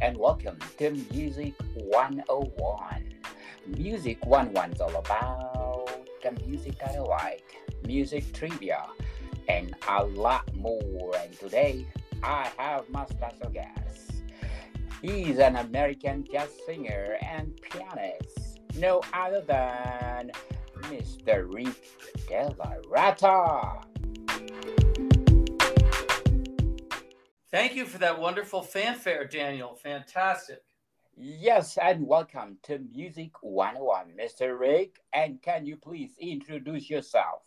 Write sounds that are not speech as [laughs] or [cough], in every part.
and welcome to Music 101. Music 101 is all about the music I like, music trivia, and a lot more. And today I have my special guest. He's an American jazz singer and pianist, no other than Mr. Rick Della Rata. Thank you for that wonderful fanfare, Daniel. Fantastic. Yes, and welcome to Music 101, Mr. Rick. And can you please introduce yourself?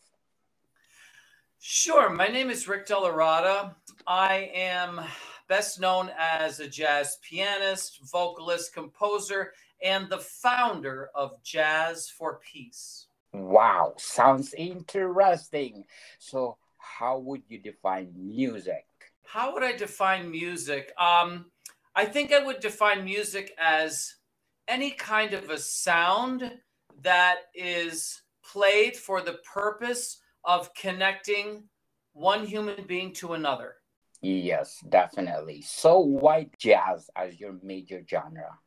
Sure. My name is Rick DellaRatta. I am best known as a jazz pianist, vocalist, composer, and the founder of Jazz for Peace. Wow, sounds interesting. So, how would you define music? How would I define music? Um, I think I would define music as any kind of a sound that is played for the purpose of connecting one human being to another. Yes, definitely. So, why jazz as your major genre?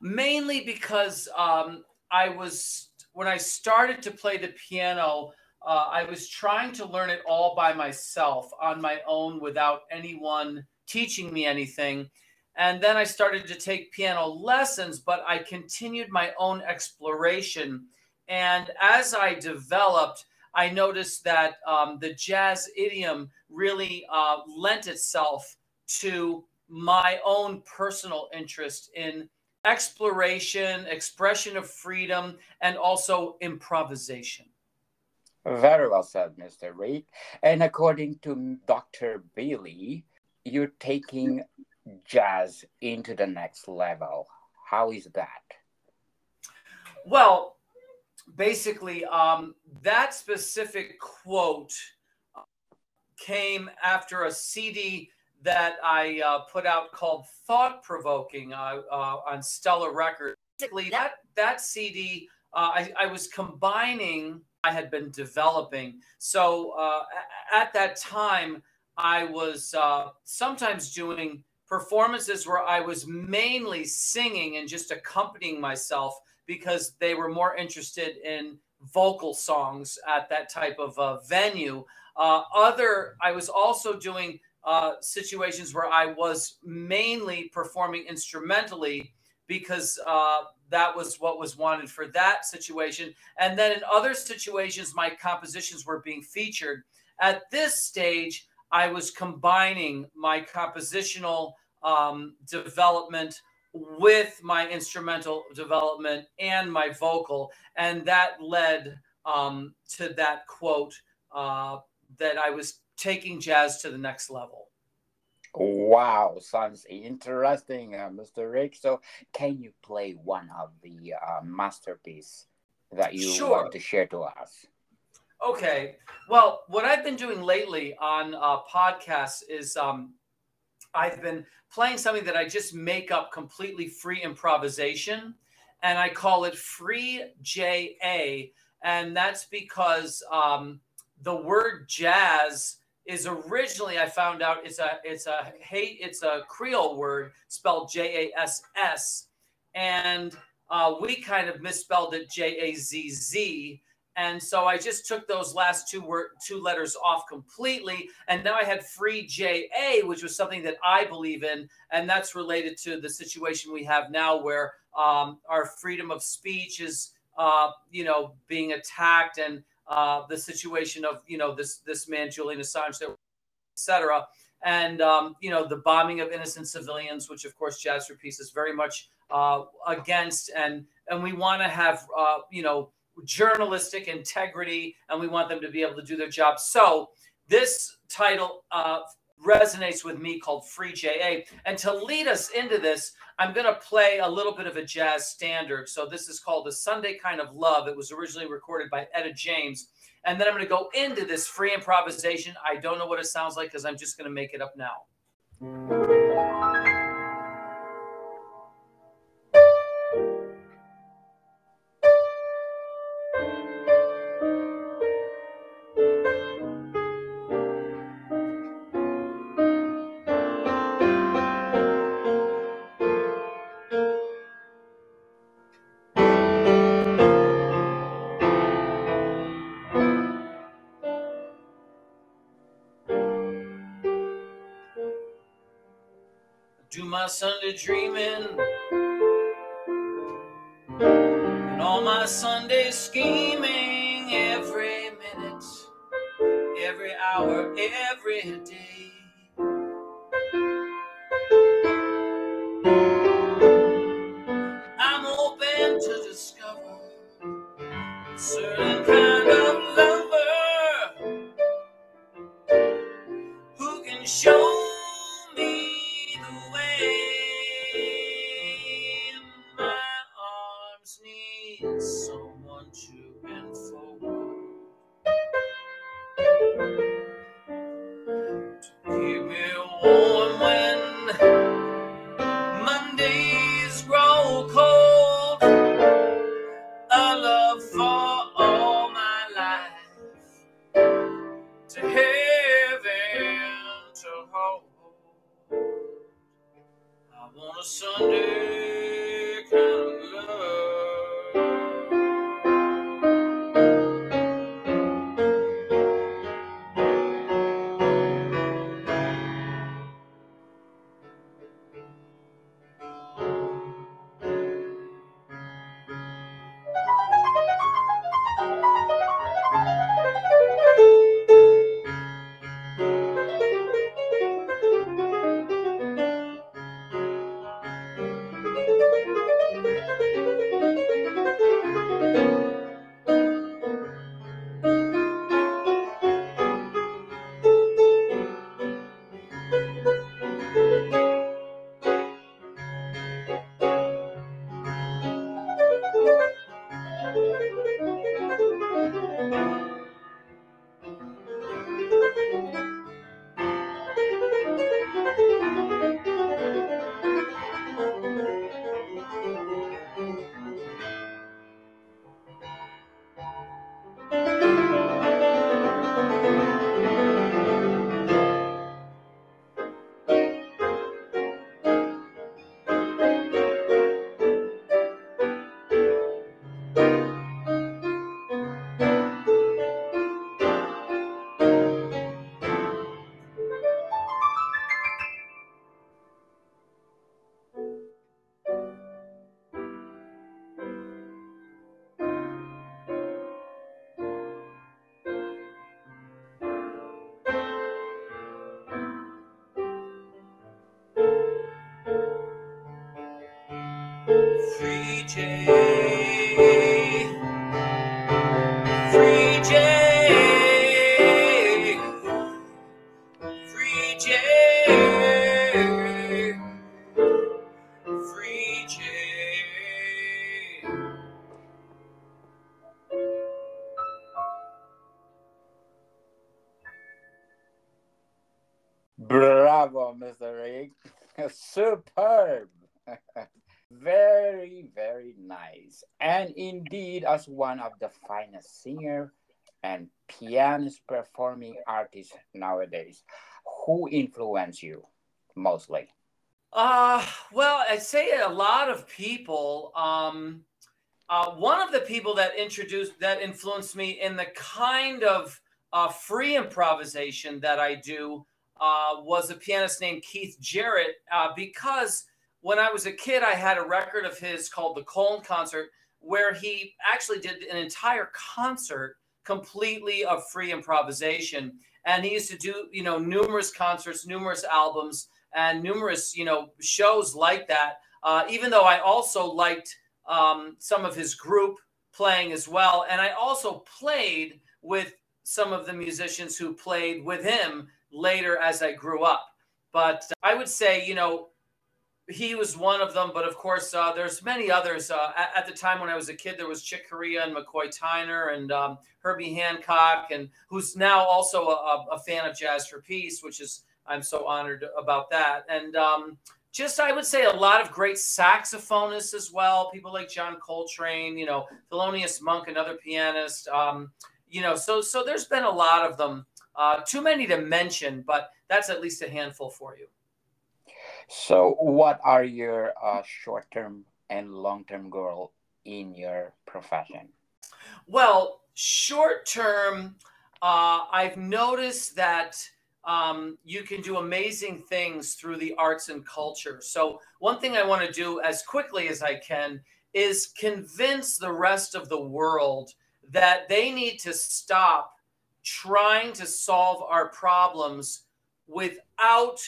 Mainly because um, I was, when I started to play the piano, uh, I was trying to learn it all by myself on my own without anyone teaching me anything. And then I started to take piano lessons, but I continued my own exploration. And as I developed, I noticed that um, the jazz idiom really uh, lent itself to my own personal interest in exploration, expression of freedom, and also improvisation. Very well said, Mr. Reed. And according to Dr. Bailey, you're taking jazz into the next level. How is that? Well, basically, um, that specific quote came after a CD that I uh, put out called Thought Provoking uh, uh, on Stellar Records. Basically, that, that CD, uh, I, I was combining I had been developing. So uh, at that time, I was uh, sometimes doing performances where I was mainly singing and just accompanying myself because they were more interested in vocal songs at that type of uh, venue. Uh, other, I was also doing uh, situations where I was mainly performing instrumentally because uh, that was what was wanted for that situation. And then in other situations, my compositions were being featured. At this stage, I was combining my compositional um, development with my instrumental development and my vocal. And that led um, to that quote uh, that I was taking jazz to the next level. Wow, sounds interesting, uh, Mr. Rick. So, can you play one of the uh, masterpiece that you sure. want to share to us? Okay. Well, what I've been doing lately on uh, podcasts is um, I've been playing something that I just make up completely free improvisation, and I call it Free JA, and that's because um, the word jazz is originally I found out it's a it's a hate it's a Creole word spelled J A S S, and uh, we kind of misspelled it J A Z Z. And so I just took those last two word, two letters off completely, and now I had free J A, which was something that I believe in, and that's related to the situation we have now, where um, our freedom of speech is, uh, you know, being attacked, and uh, the situation of you know this this man Julian Assange, etc. And um, you know the bombing of innocent civilians, which of course Jazz for Peace is very much uh, against, and and we want to have uh, you know journalistic integrity, and we want them to be able to do their job. So this title uh, resonates with me called Free JA. And to lead us into this, I'm going to play a little bit of a jazz standard. So this is called The Sunday Kind of Love. It was originally recorded by Etta James. And then I'm going to go into this free improvisation. I don't know what it sounds like because I'm just going to make it up now. My Sunday dreaming and all my Sunday scheming every minute, every hour, every day. I'm open to discover certain Bravo, Mr. Rick. [laughs] Superb. [laughs] very, very nice. And indeed, as one of the finest singer and pianist performing artists nowadays, who influence you mostly? Uh, well, I'd say a lot of people. Um, uh, one of the people that introduced, that influenced me in the kind of uh, free improvisation that I do uh, was a pianist named Keith Jarrett. Uh, because when I was a kid, I had a record of his called the Köln Concert, where he actually did an entire concert completely of free improvisation. And he used to do, you know, numerous concerts, numerous albums, and numerous, you know, shows like that. Uh, even though I also liked um, some of his group playing as well, and I also played with some of the musicians who played with him later as I grew up. But I would say, you know, he was one of them. But of course, uh, there's many others. Uh, at, at, the time when I was a kid, there was Chick Corea and McCoy Tyner and um, Herbie Hancock, and who's now also a, a, fan of Jazz for Peace, which is I'm so honored about that. And um, just I would say a lot of great saxophonists as well. People like John Coltrane, you know, Thelonious Monk, another pianist. Um, you know, so so there's been a lot of them. Uh, too many to mention, but that's at least a handful for you. So, what are your uh, short term and long term goal in your profession? Well, short term, uh, I've noticed that um, you can do amazing things through the arts and culture. So, one thing I want to do as quickly as I can is convince the rest of the world that they need to stop trying to solve our problems without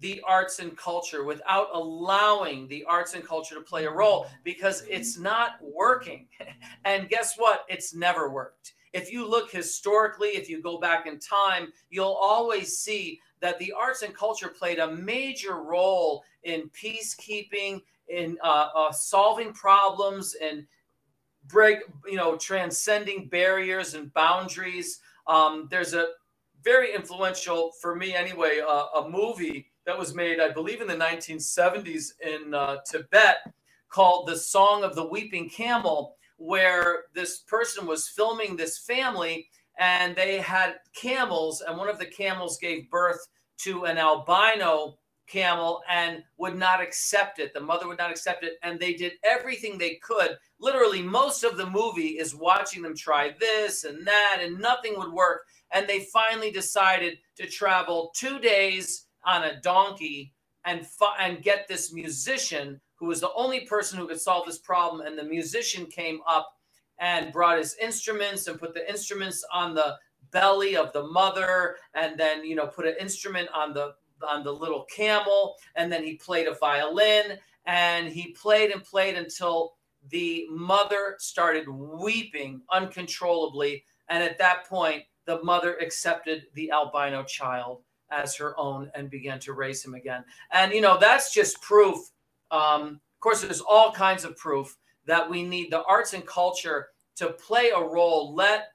the arts and culture, without allowing the arts and culture to play a role because it's not working. [laughs] And guess what? It's never worked if you look historically, if you go back in time, you'll always see that the arts and culture played a major role in peacekeeping, in uh, uh, solving problems, and break, you know, transcending barriers and boundaries. Um, there's a very influential, for me anyway, uh, a movie that was made, I believe, in the 1970s in uh, Tibet called "The Song of the Weeping Camel." where this person was filming this family and they had camels and one of the camels gave birth to an albino camel and would not accept it. The mother would not accept it. And they did everything they could. Literally most of the movie is watching them try this and that and nothing would work. And they finally decided to travel 2 days on a donkey and and get this musician who was the only person who could solve this problem. And the musician came up and brought his instruments and put the instruments on the belly of the mother, and then you know put an instrument on the on the little camel, and then he played a violin, and he played and played until the mother started weeping uncontrollably, and at that point, the mother accepted the albino child as her own and began to raise him again. And you know that's just proof um, of course, there's all kinds of proof that we need the arts and culture to play a role. Let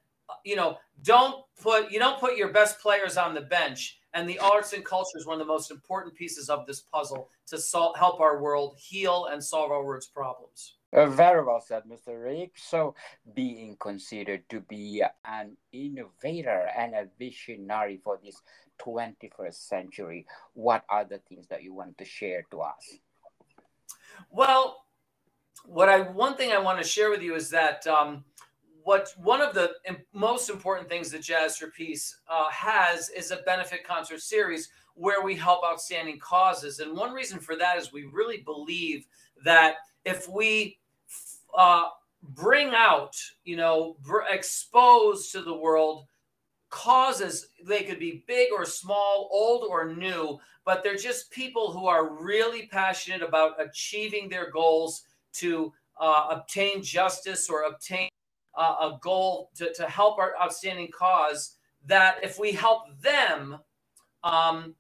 you know, don't put you don't put your best players on the bench. And the arts and culture is one of the most important pieces of this puzzle to solve, help our world heal and solve our world's problems. Uh, very well said, Mr. Rick. So, being considered to be an innovator and a visionary for this 21st century, what are the things that you want to share to us? Well, what I one thing I want to share with you is that um, what one of the most important things that Jazz for Peace uh, has is a benefit concert series where we help outstanding causes, and one reason for that is we really believe that if we uh, bring out, you know, br- expose to the world causes they could be big or small old or new but they're just people who are really passionate about achieving their goals to uh, obtain justice or obtain uh, a goal to, to help our outstanding cause that if we help them um,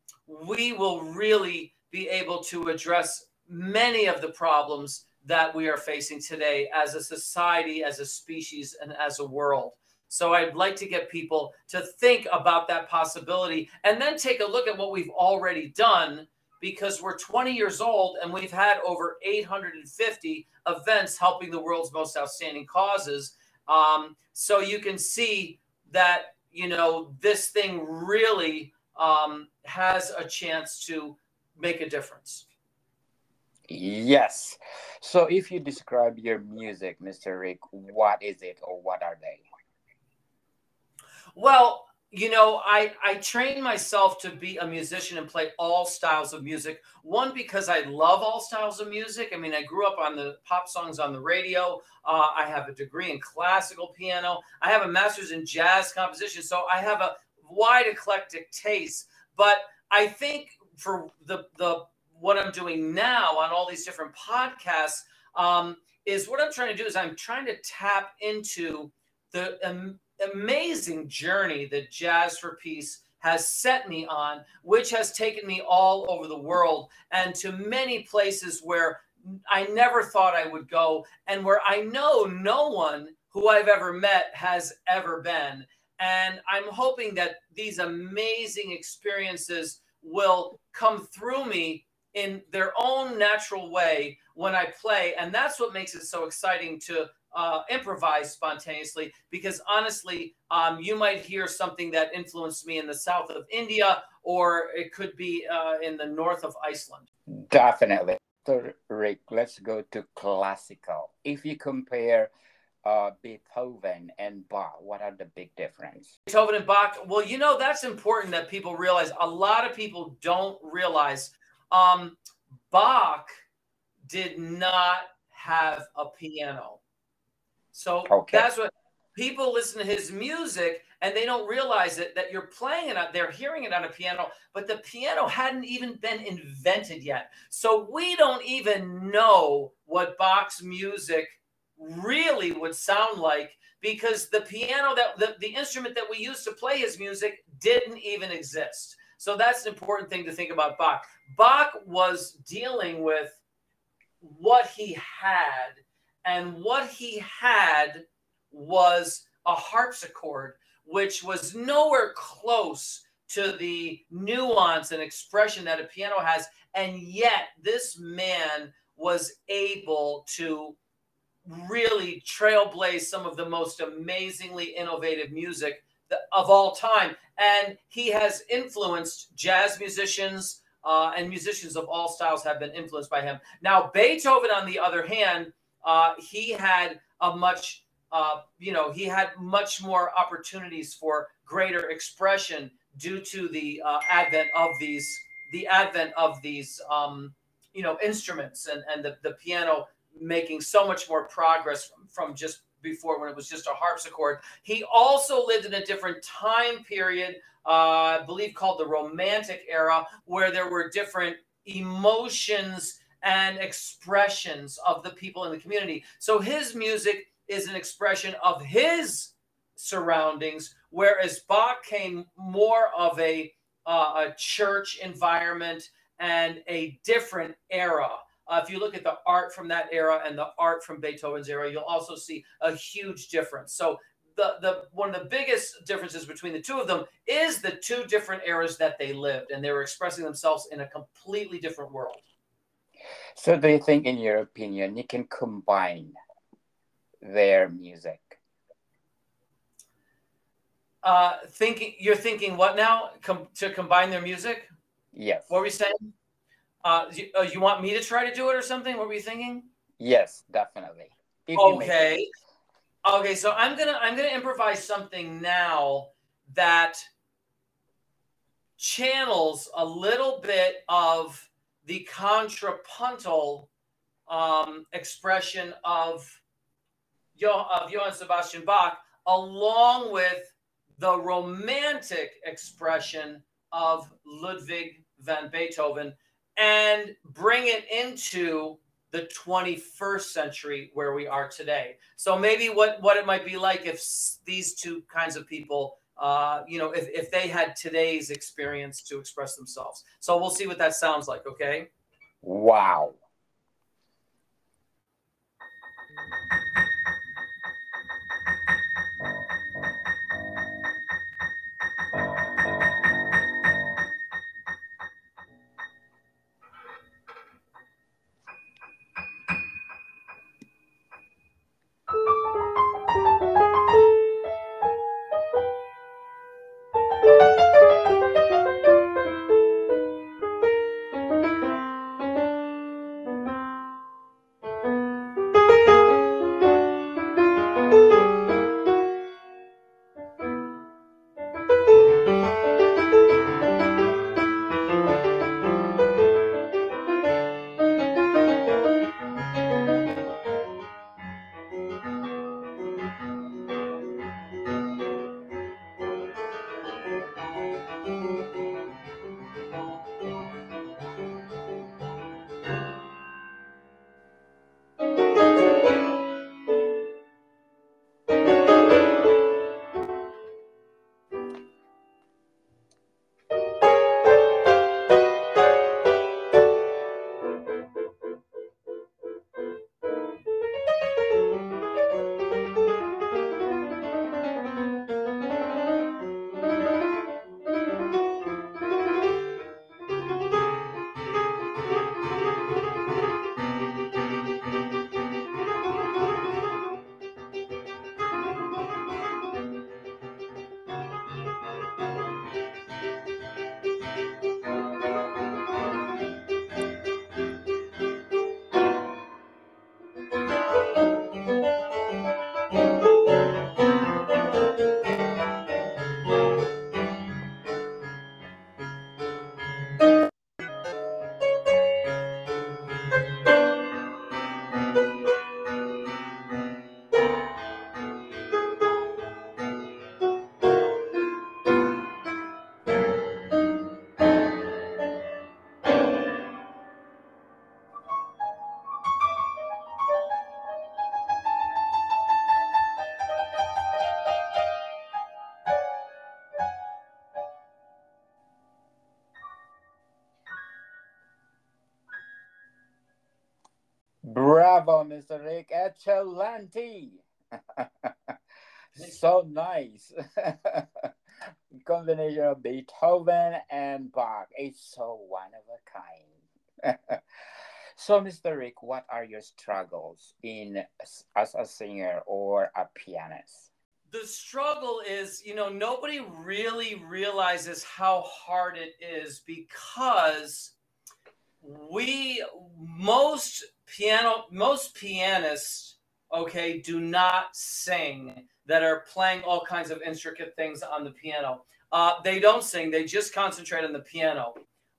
we will really be able to address many of the problems that we are facing today as a society as a species and as a world so I'd like to get people to think about that possibility and then take a look at what we've already done because we're 20 years old and we've had over 850 events helping the world's most outstanding causes. Um, so you can see that, you know, this thing really um, has a chance to make a difference. Yes. So if you describe your music, Mr. Rick, what is it or what are they? Well, you know, I I trained myself to be a musician and play all styles of music. One because I love all styles of music. I mean, I grew up on the pop songs on the radio. Uh, I have a degree in classical piano. I have a master's in jazz composition, so I have a wide eclectic taste. But I think for the the what I'm doing now on all these different podcasts um, is what I'm trying to do is I'm trying to tap into the um, amazing journey that Jazz for Peace has set me on, which has taken me all over the world and to many places where I never thought I would go and where I know no one who I've ever met has ever been. And I'm hoping that these amazing experiences will come through me in their own natural way when I play. And that's what makes it so exciting to uh, improvise spontaneously because honestly, um, you might hear something that influenced me in the south of India, or it could be uh, in the north of Iceland. Definitely. So, Rick, let's go to classical. If you compare uh, Beethoven and Bach? What are the big difference? Beethoven and Bach. Well, you know that's important that people realize. A lot of people don't realize. Um, Bach did not have a piano, so Okay. that's what people listen to his music and they don't realize it that you're playing it on they're hearing it on a piano but the piano hadn't even been invented yet. So we don't even know what bach's music really would sound like because the piano that the, the instrument that we used to play his music didn't even exist. So that's an important thing to think about bach. Bach was dealing with what he had and what he had was a harpsichord, which was nowhere close to the nuance and expression that a piano has. And yet, this man was able to really trailblaze some of the most amazingly innovative music of all time. And he has influenced jazz musicians. Uh, and musicians of all styles have been influenced by him. Now, Beethoven, on the other hand, uh, he had a much uh, you know, he had much more opportunities for greater expression due to the uh, advent of these, the advent of these, um, you know, instruments and and the, the piano making so much more progress from, from just before when it was just a harpsichord. He also lived in a different time period, uh, I believe called the Romantic era, where there were different emotions and expressions of the people in the community. So his music is an expression of his surroundings, whereas Bach came more of a uh, a church environment and a different era. Uh, if you look at the art from that era and the art from Beethoven's era, you'll also see a huge difference. So the the one of the biggest differences between the two of them is the two different eras that they lived, and they were expressing themselves in a completely different world. So, do you think, in your opinion, you can combine their music? Uh, thinking you're thinking what now? Com- to combine their music? Yes. What were you saying? Uh, you, uh, you want me to try to do it or something? What were you thinking? Yes, definitely. If Okay. Okay, so I'm gonna I'm gonna improvise something now that channels a little bit of the contrapuntal um, expression of Jo- of Johann Sebastian Bach, along with the romantic expression of Ludwig van Beethoven, and bring it into the 21st century where we are today. So maybe what what it might be like if these two kinds of people, uh, you know, if, if they had today's experience to express themselves. So we'll see what that sounds like. Okay. Wow. Eccellenti. [laughs] so nice. [laughs] Combination of Beethoven and Bach. It's so one of a kind. [laughs] so, Mr. Rick, what are your struggles in as a singer or a pianist? The struggle is, you know, nobody really realizes how hard it is because we most piano most pianists okay? Do not sing that are playing all kinds of intricate things on the piano. Uh, they don't sing. They just concentrate on the piano.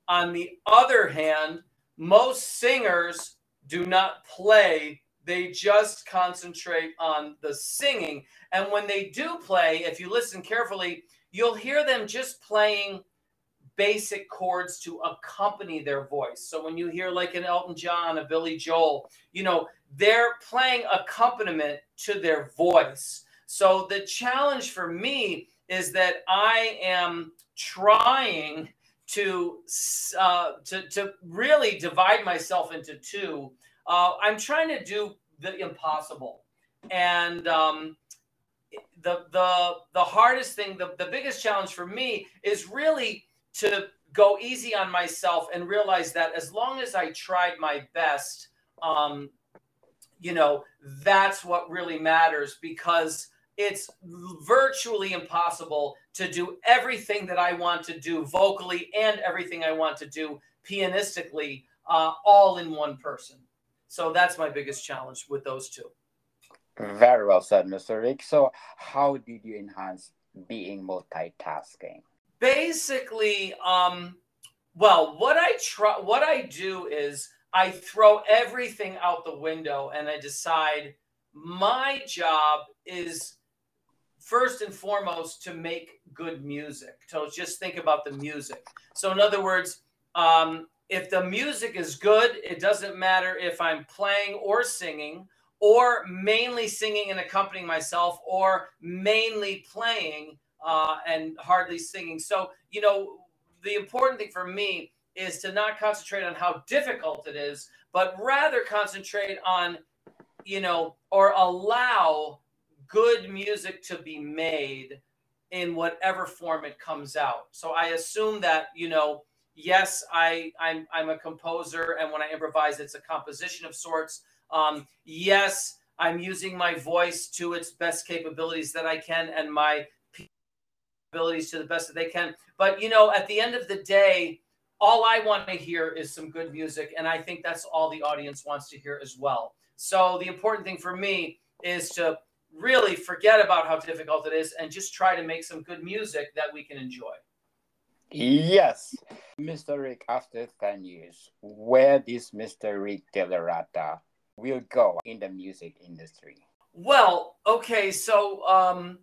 On the other hand most singers do not play. They just concentrate on the singing. And when they do play if you listen carefully you'll hear them just playing basic chords to accompany their voice. So when you hear like an Elton John, a Billy Joel, you know, they're playing accompaniment to their voice. So the challenge for me is that I am trying to uh, to to really divide myself into two. Uh, I'm trying to do the impossible, and um, the the the hardest thing, the the biggest challenge for me is really to go easy on myself and realize that as long as I tried my best, um, you know, that's what really matters because it's virtually impossible to do everything that I want to do vocally and everything I want to do pianistically uh, all in one person. So that's my biggest challenge with those two. Very well said, Mr. Rick. So, how did you enhance being multitasking? Basically, um, well, what I try, what I do is I throw everything out the window and I decide my job is first and foremost to make good music. So just think about the music. So in other words, um, if the music is good, it doesn't matter if I'm playing or singing, or mainly singing and accompanying myself, or mainly playing uh, and hardly singing. So, you know, the important thing for me is to not concentrate on how difficult it is, but rather concentrate on, you know, or allow good music to be made in whatever form it comes out. So I assume that, you know, yes, I I'm I'm a composer and when I improvise it's a composition of sorts. Um, yes, I'm using my voice to its best capabilities that I can and my abilities to the best that they can. But you know, at the end of the day, all I want to hear is some good music, and I think that's all the audience wants to hear as well. So the important thing for me is to really forget about how difficult it is and just try to make some good music that we can enjoy. Yes, Mr. Rick, after 10 years, where does Mr. Rick DellaRatta will go in the music industry? Well, okay, so um,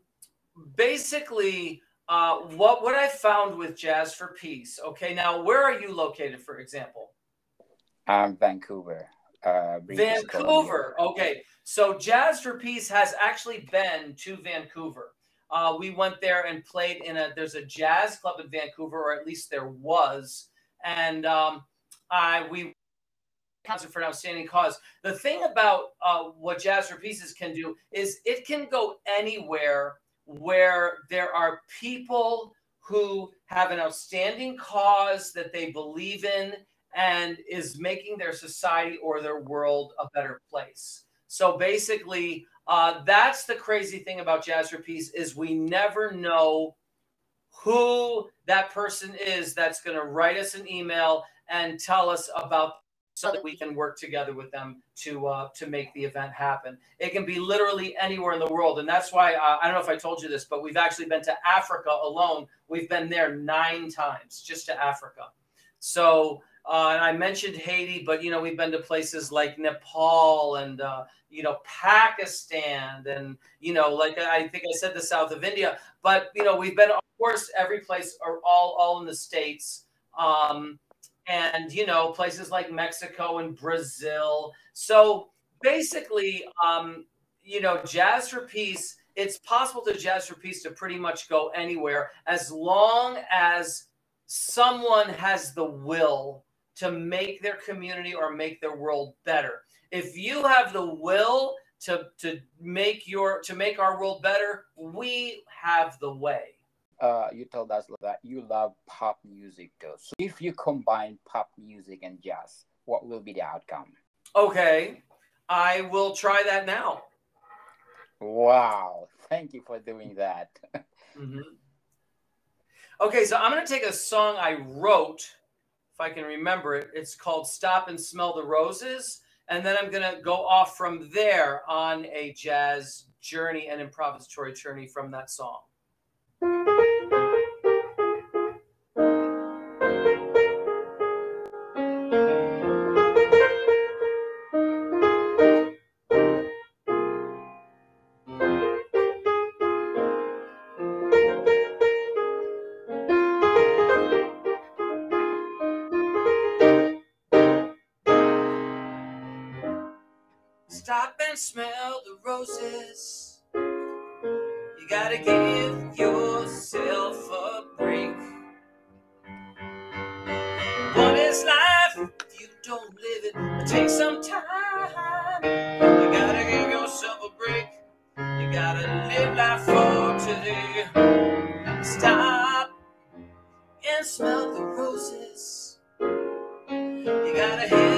basically, uh, what what I found with Jazz for Peace. Okay, now where are you located, for example? I'm Vancouver. Uh, Vancouver. Okay, so Jazz for Peace has actually been to Vancouver. Uh, we went there and played in a. There's a jazz club in Vancouver, or at least there was, and um, I we concert for an outstanding cause. The thing about uh, what Jazz for Pieces can do is it can go anywhere where there are people who have an outstanding cause that they believe in and is making their society or their world a better place. So basically, uh, that's the crazy thing about Jazz for Peace is we never know who that person is that's going to write us an email and tell us about so that we can work together with them to uh, to make the event happen. It can be literally anywhere in the world, and that's why uh, I don't know if I told you this, but we've actually been to Africa alone. We've been there nine times just to Africa. So uh, and I mentioned Haiti, but you know we've been to places like Nepal and uh, you know Pakistan and you know like I think I said the south of India, but you know we've been of course every place are all all in the states. Um, and you know places like Mexico and Brazil. So basically, um, you know, Jazz for Peace. It's possible to Jazz for Peace to pretty much go anywhere as long as someone has the will to make their community or make their world better. If you have the will to to make your to make our world better, we have the way. Uh, you told us that you love pop music too. So if you combine pop music and jazz, what will be the outcome? Okay, I will try that now. Wow, thank you for doing that. mm-hmm. Okay, so I'm going to take a song I wrote, if I can remember it. It's called Stop and Smell the Roses. And then I'm going to go off from there on a jazz journey and improvisatory journey from that song. Smell the roses. You gotta give yourself a break. What is life if you don't live it? Take some time. You gotta give yourself a break. You gotta live life for today. Stop and smell the roses. You gotta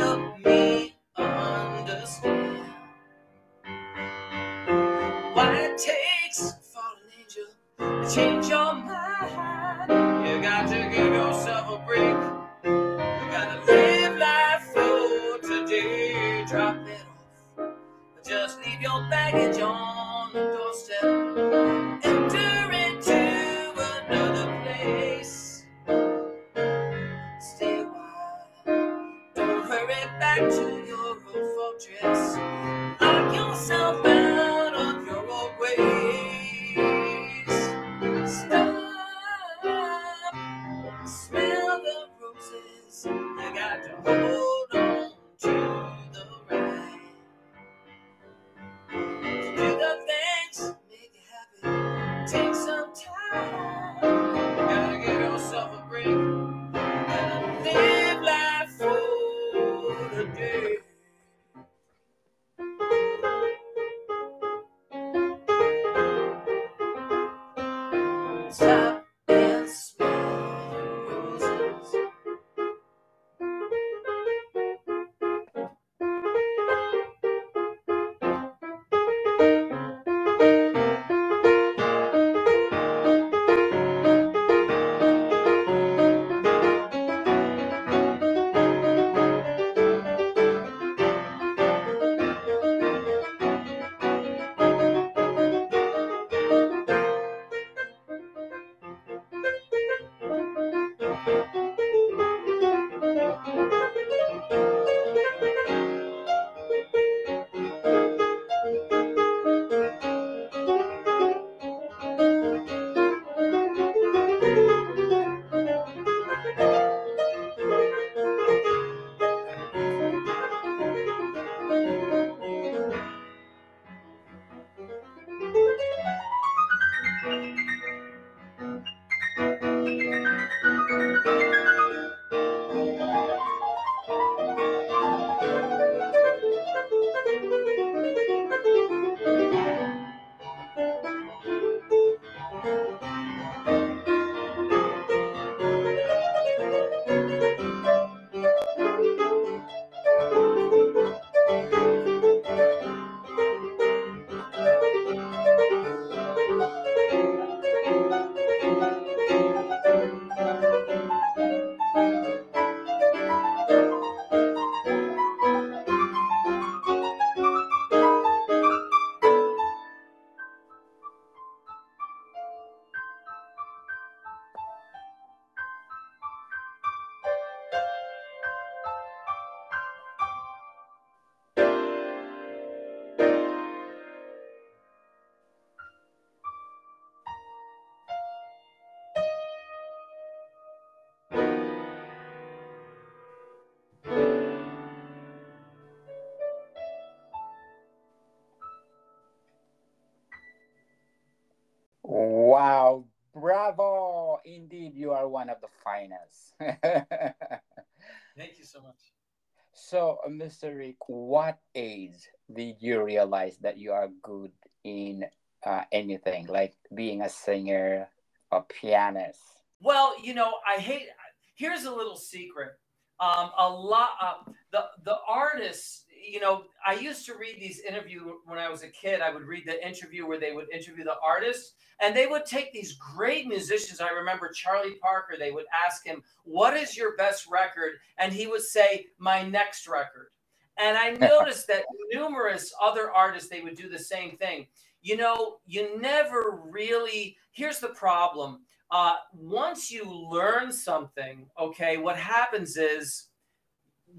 Mr. Rick, what age did you realize that you are good in uh, anything, like being a singer, a pianist? Well, you know, I hate. Here's a little secret. Um, a lot uh, the the artists you know i used to read these interview when i was a kid i would read the interview where they would interview the artists and they would take these great musicians. I remember charlie parker they would ask him what is your best record? And he would say my next record. And i [laughs] noticed that numerous other artists they would do the same thing. You know you never really here's the problem. Uh, once you learn something, okay, what happens is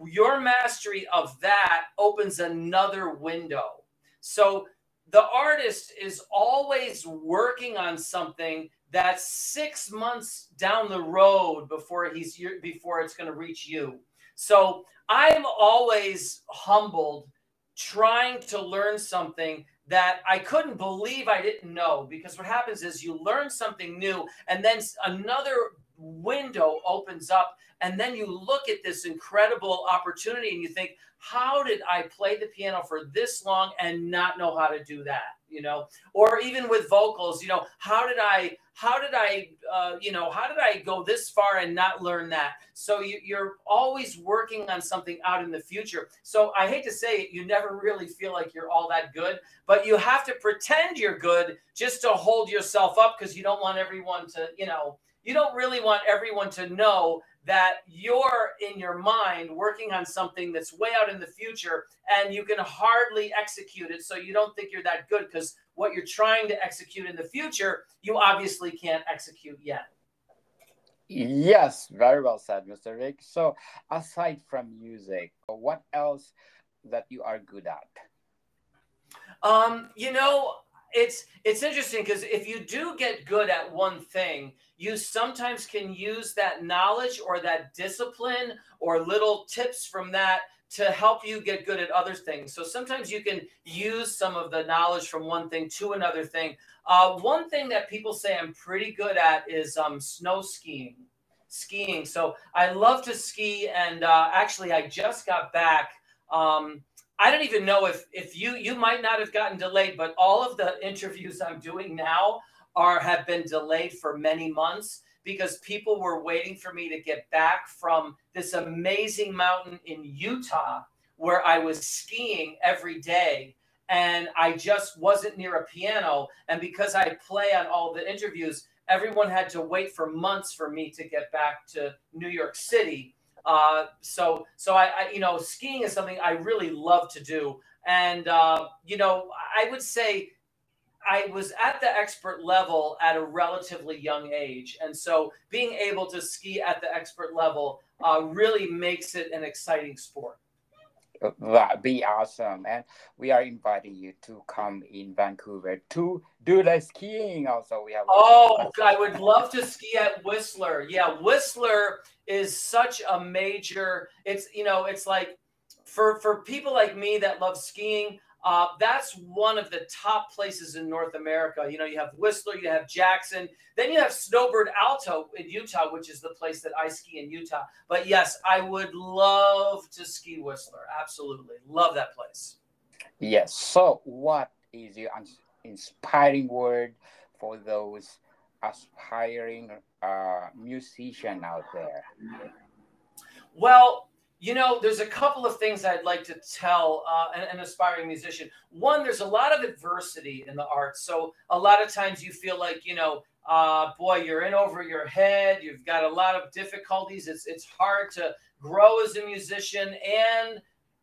your mastery of that opens another window. So the artist is always working on something that's six months down the road before he's before it's going to reach you. So I'm always humbled trying to learn something that I couldn't believe I didn't know because what happens is you learn something new and then another window opens up and then you look at this incredible opportunity and you think how did I play the piano for this long and not know how to do that you know? Or even with vocals you know how did I how did I uh, you know how did I go this far and not learn that? So you, you're always working on something out in the future. So I hate to say it you never really feel like you're all that good but you have to pretend you're good just to hold yourself up because you don't want everyone to you know you don't really want everyone to know that you're in your mind working on something that's way out in the future and you can hardly execute it. So you don't think you're that good because what you're trying to execute in the future you obviously can't execute yet. Yes very well said mr rick so aside from music what else that you are good at? Um you know it's it's interesting because if you do get good at one thing you sometimes can use that knowledge or that discipline or little tips from that to help you get good at other things. So sometimes you can use some of the knowledge from one thing to another thing. Uh, one thing that people say i'm pretty good at is um, snow skiing skiing. So i love to ski and uh, actually i just got back um, I don't even know if if you you might not have gotten delayed, but all of the interviews I'm doing now are have been delayed for many months because people were waiting for me to get back from this amazing mountain in Utah where I was skiing every day. And I just wasn't near a piano. And because I play on all the interviews everyone had to wait for months for me to get back to New York City uh, so so I, I, you know skiing is something I really love to do, and uh, you know I would say I was at the expert level at a relatively young age, and so being able to ski at the expert level uh, really makes it an exciting sport. That'd be awesome. And we are inviting you to come in Vancouver to do the skiing. Also, we have. Oh, I would love to ski at Whistler. Yeah, Whistler is such a major. It's you know, it's like for for people like me that love skiing. Uh, that's one of the top places in North America. You know, you have Whistler, you have Jackson, then you have Snowbird Alta in Utah, which is the place that I ski in Utah. But yes, I would love to ski Whistler. Absolutely. Love that place. Yes. So, what is your inspiring word for those aspiring uh, musician out there? Well, you know, there's a couple of things I'd like to tell uh, an, an, aspiring musician. One, there's a lot of adversity in the arts. So a lot of times you feel like, you know, uh, boy, you're in over your head. You've got a lot of difficulties. It's it's hard to grow as a musician and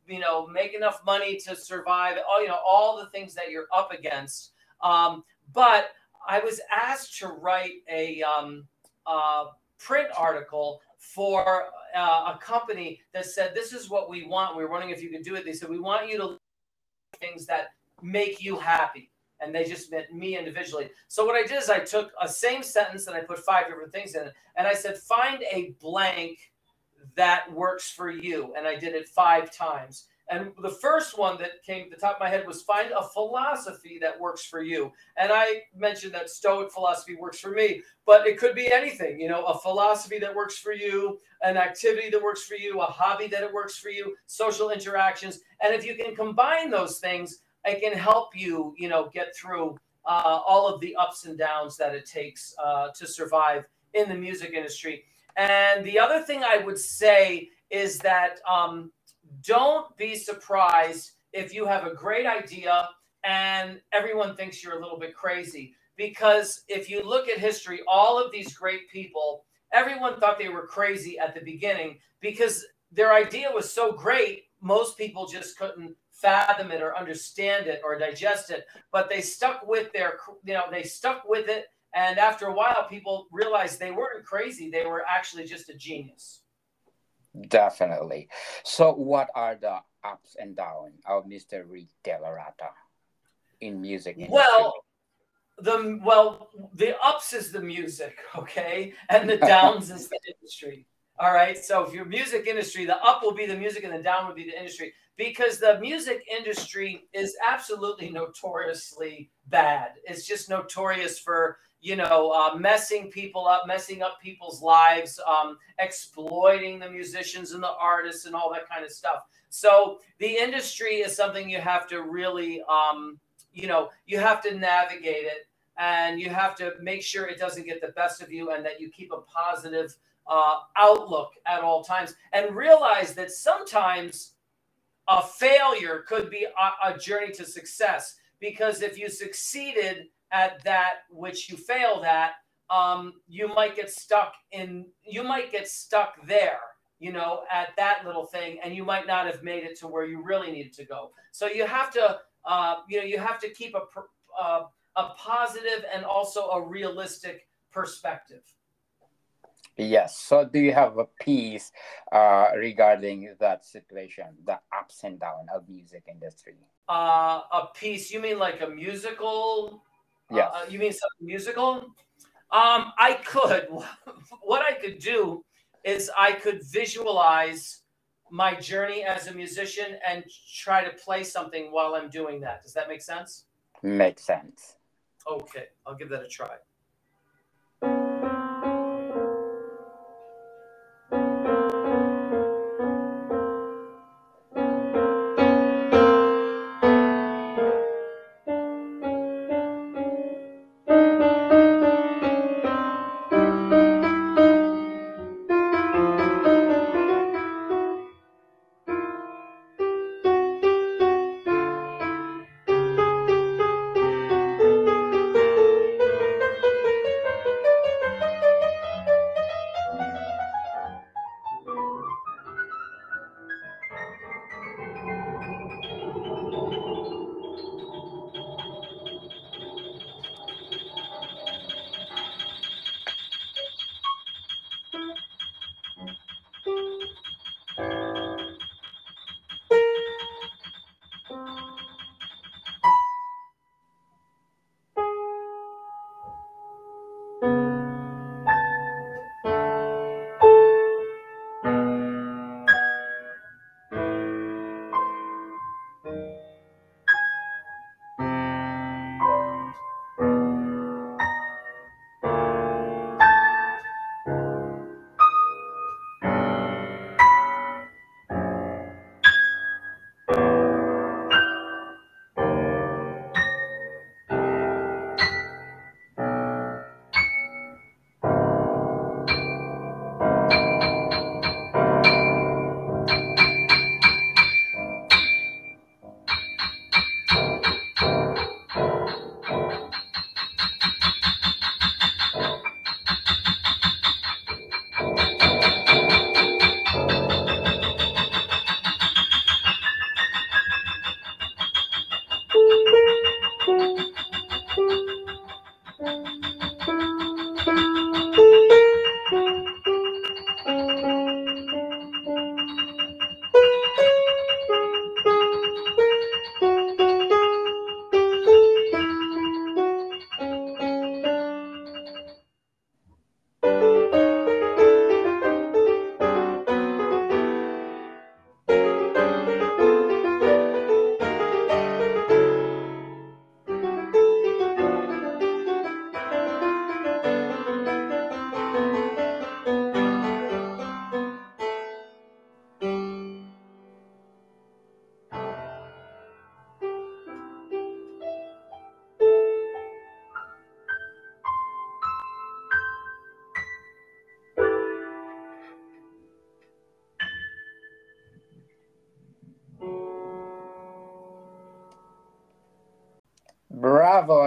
you know make enough money to survive. All you know, all the things that you're up against. Um, but I was asked to write a um, uh, print article for uh, a company that said, This is what we want. We were wondering if you could do it. They said, We want you to things that make you happy. And they just meant me individually. So what I did is I took a same sentence and I put five different things in it. And I said, Find a blank that works for you. And I did it five times. And the first one that came to the top of my head was find a philosophy that works for you. And I mentioned that Stoic philosophy works for me, but it could be anything, you know, a philosophy that works for you, an activity that works for you, a hobby that it works for you, social interactions. And if you can combine those things, it can help you, you know, get through uh, all of the ups and downs that it takes uh, to survive in the music industry. And the other thing I would say is that um, don't be surprised if you have a great idea and everyone thinks you're a little bit crazy. Because if you look at history, all of these great people, everyone thought they were crazy at the beginning because their idea was so great, most people just couldn't fathom it or understand it or digest it. But they stuck with their, you know, they stuck with it. And after a while, people realized they weren't crazy, they were actually just a genius. Definitely. So, what are the ups and downs of Mr. Rick DellaRatta in music? Industry? Well, the well, the ups is the music, okay, and the downs is the industry. All right. So, if your music industry, the up will be the music, and the down will be the industry, because the music industry is absolutely notoriously bad. It's just notorious for you know, uh, messing people up, messing up people's lives, um, exploiting the musicians and the artists and all that kind of stuff. So the industry is something you have to really, um, you know, you have to navigate it and you have to make sure it doesn't get the best of you and that you keep a positive uh, outlook at all times and realize that sometimes a failure could be a, a journey to success because if you succeeded at that which you failed at, um, you might get stuck in, you might get stuck there, you know, at that little thing, and you might not have made it to where you really needed to go. So you have to, uh, you know, you have to keep a, uh, a positive and also a realistic perspective. Yes. So, do you have a piece uh, regarding that situation, the ups and downs of music industry? Uh, a piece? You mean like a musical yeah. Uh, you mean something musical? Um, I could. [laughs] what I could do is I could visualize my journey as a musician and try to play something while I'm doing that. Does that make sense? Makes sense. Okay, I'll give that a try.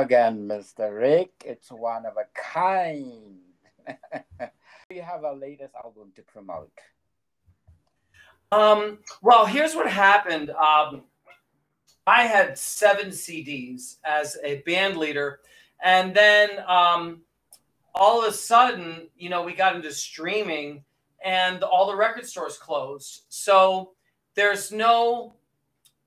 Again, Mr. Rick. It's one of a kind. [laughs] you have a latest album to promote? Um, well, here's what happened. Um, I had seven CDs as a band leader, and then um, all of a sudden, you know, we got into streaming, and all the record stores closed. So there's no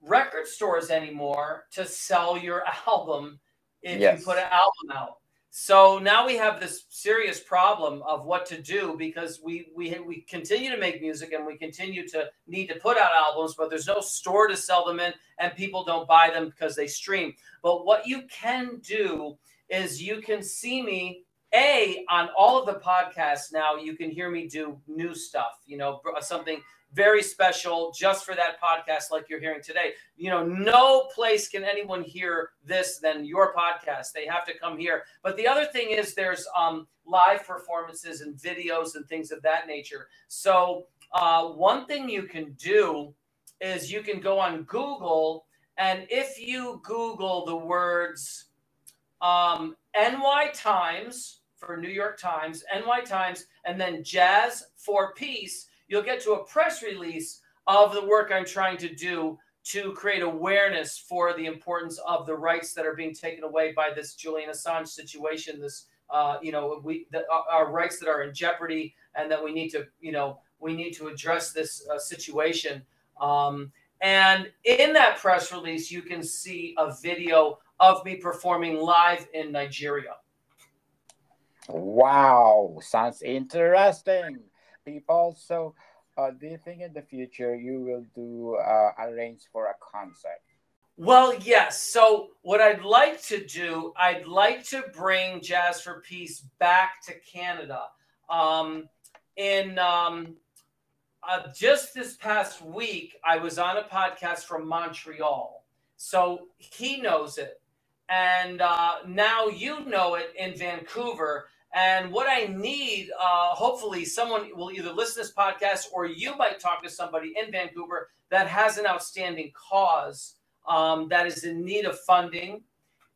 record stores anymore to sell your [laughs] album if yes. you put an album out. So now we have this serious problem of what to do because we we we continue to make music and we continue to need to put out albums, but there's no store to sell them in, and people don't buy them because they stream. But what you can do is you can see me a on all of the podcasts now. You can hear me do new stuff. You know something very special just for that podcast, like you're hearing today. You know, no place can anyone hear this than your podcast. They have to come here. But the other thing is, there's um, live performances and videos and things of that nature. So, uh, one thing you can do is you can go on Google, and if you Google the words um, NY Times for New York Times, NY Times, and then Jazz for Peace you'll get to a press release of the work I'm trying to do to create awareness for the importance of the rights that are being taken away by this Julian Assange situation. This, uh, you know, we the, our rights that are in jeopardy, and that we need to, you know, we need to address this uh, situation. Um, and in that press release, you can see a video of me performing live in Nigeria. Wow, sounds interesting people. So, uh, do you think in the future you will do uh, arrange for a concert? Well, yes. So, what I'd like to do, I'd like to bring Jazz for Peace back to Canada. Um, in um, uh, just this past week, I was on a podcast from Montreal. So he knows it. And uh, now you know it in Vancouver. And what I need, uh, hopefully, someone will either listen to this podcast or you might talk to somebody in Vancouver that has an outstanding cause um, that is in need of funding.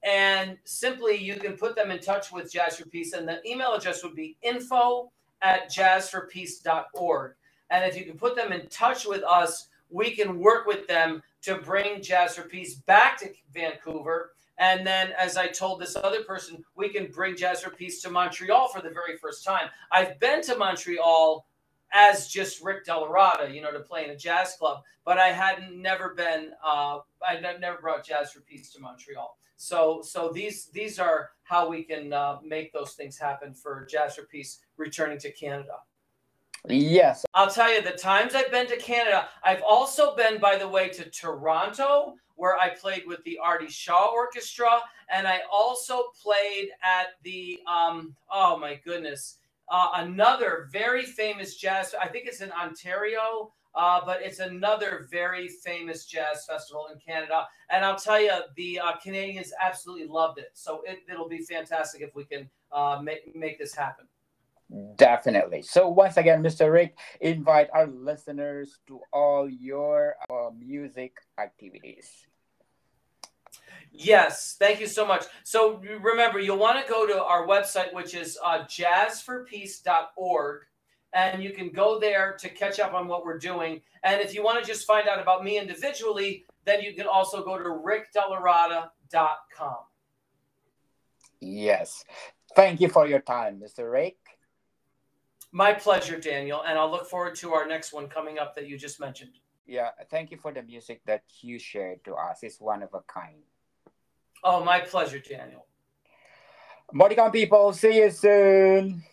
And simply, you can put them in touch with Jazz for Peace. And the email address would be info at jazzforpeace.org. And if you can put them in touch with us, we can work with them to bring Jazz for Peace back to Vancouver and then, as I told this other person, we can bring Jazz Peace to Montreal for the very first time. I've been to Montreal as just Rick DellaRatta, you know, to play in a jazz club, but I hadn't never been. Uh, I've never brought Jazz Peace to Montreal. So, so these these are how we can uh, make those things happen for Jazz Peace returning to Canada. Yes. I'll tell you the times I've been to Canada. I've also been, by the way, to Toronto, where I played with the Artie Shaw Orchestra, and I also played at the um, oh my goodness, uh, another very famous jazz. I think it's in Ontario. Uh, but it's another very famous jazz festival in Canada. And I'll tell you, the uh, Canadians absolutely loved it. So it, will be fantastic if we can uh, make, make this happen. Definitely. So once again, Mr. Rick, invite our listeners to all your uh, music activities. Yes, thank you so much. So remember, you'll want to go to our website, which is uh, jazzforpeace.org, and you can go there to catch up on what we're doing. And if you want to just find out about me individually, then you can also go to rickdellaratta.com. Yes. Thank you for your time, Mr. Rick. My pleasure, Daniel. And I'll look forward to our next one coming up that you just mentioned. Yeah, thank you for the music that you shared to us. It's one of a kind. Oh, my pleasure, Daniel. Modicon people, see you soon.